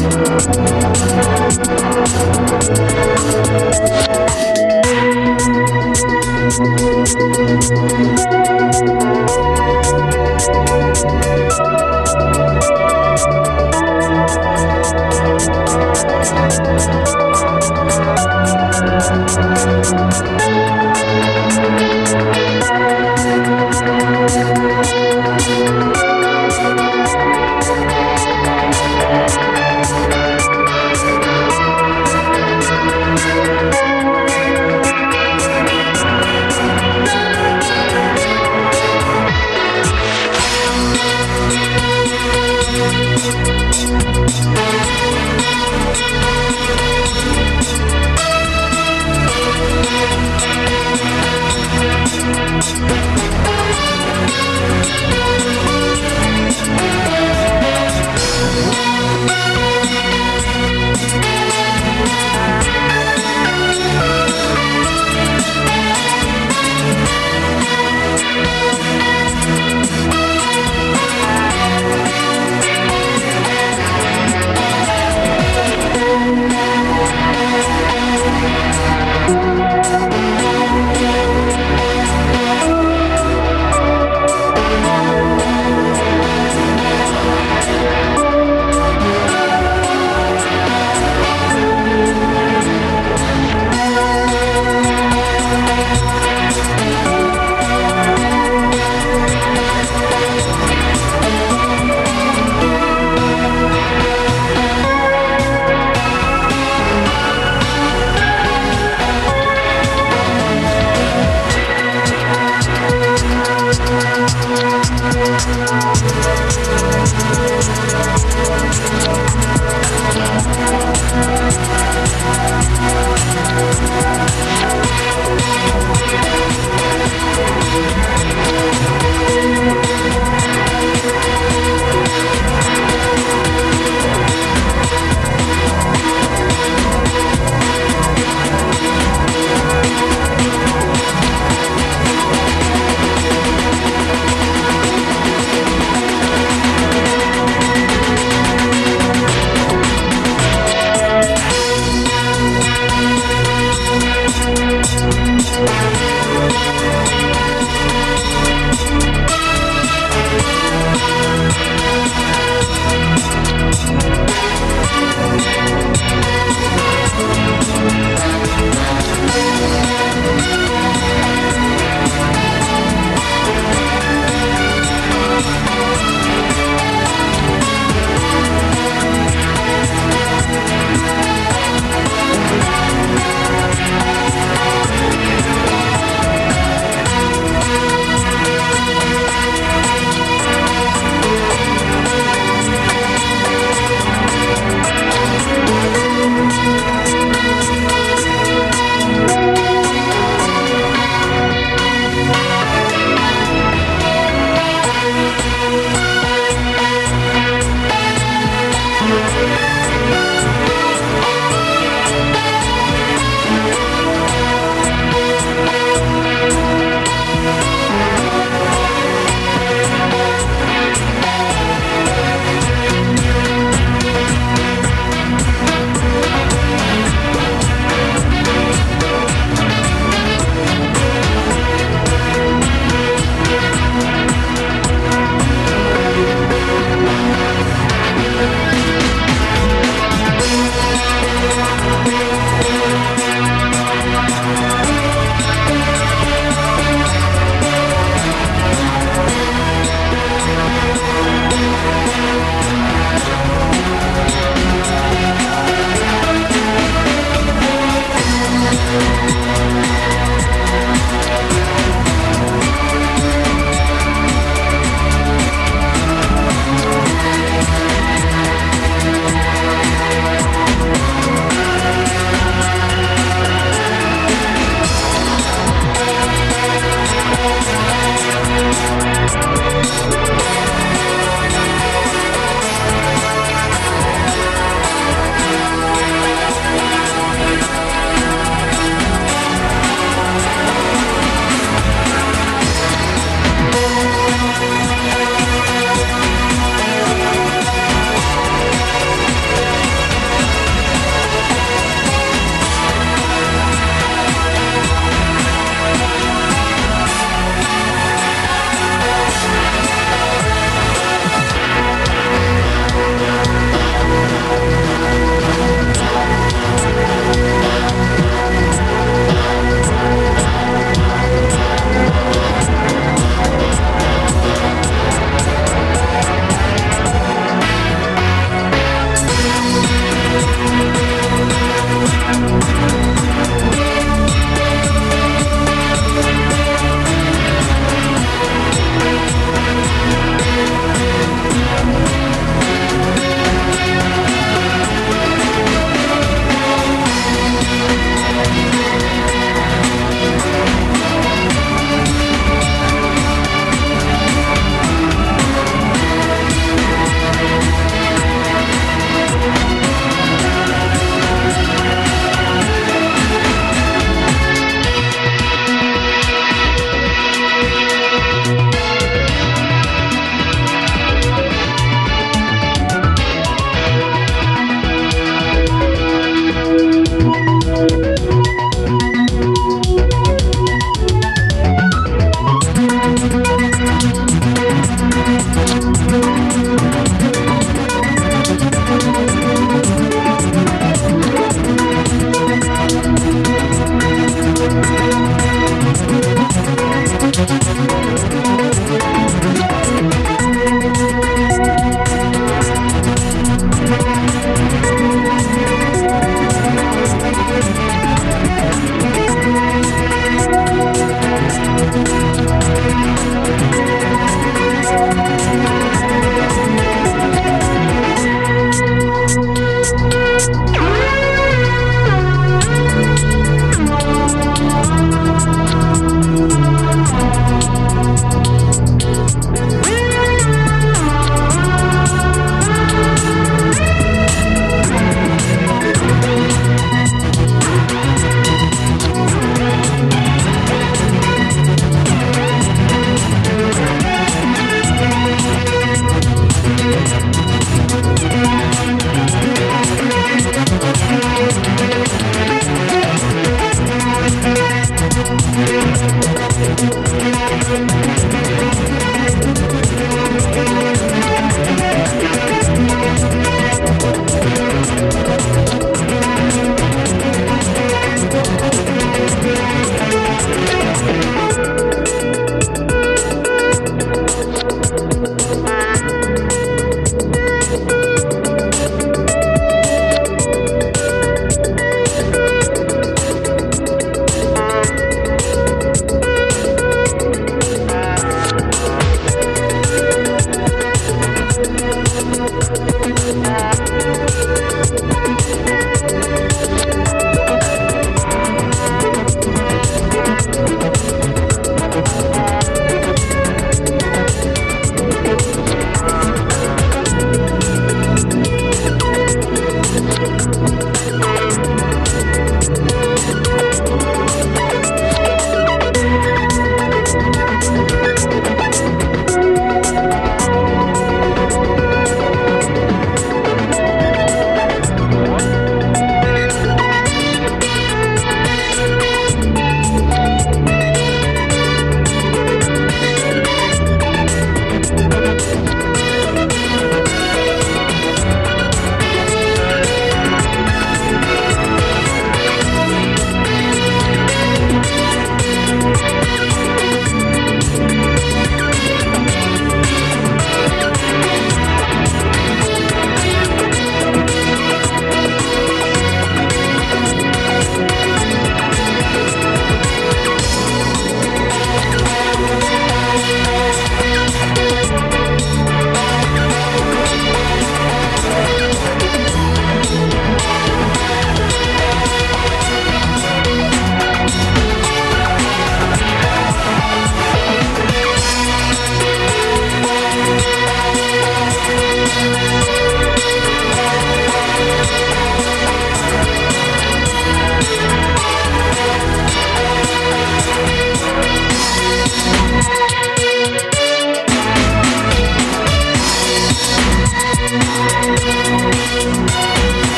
Gracias.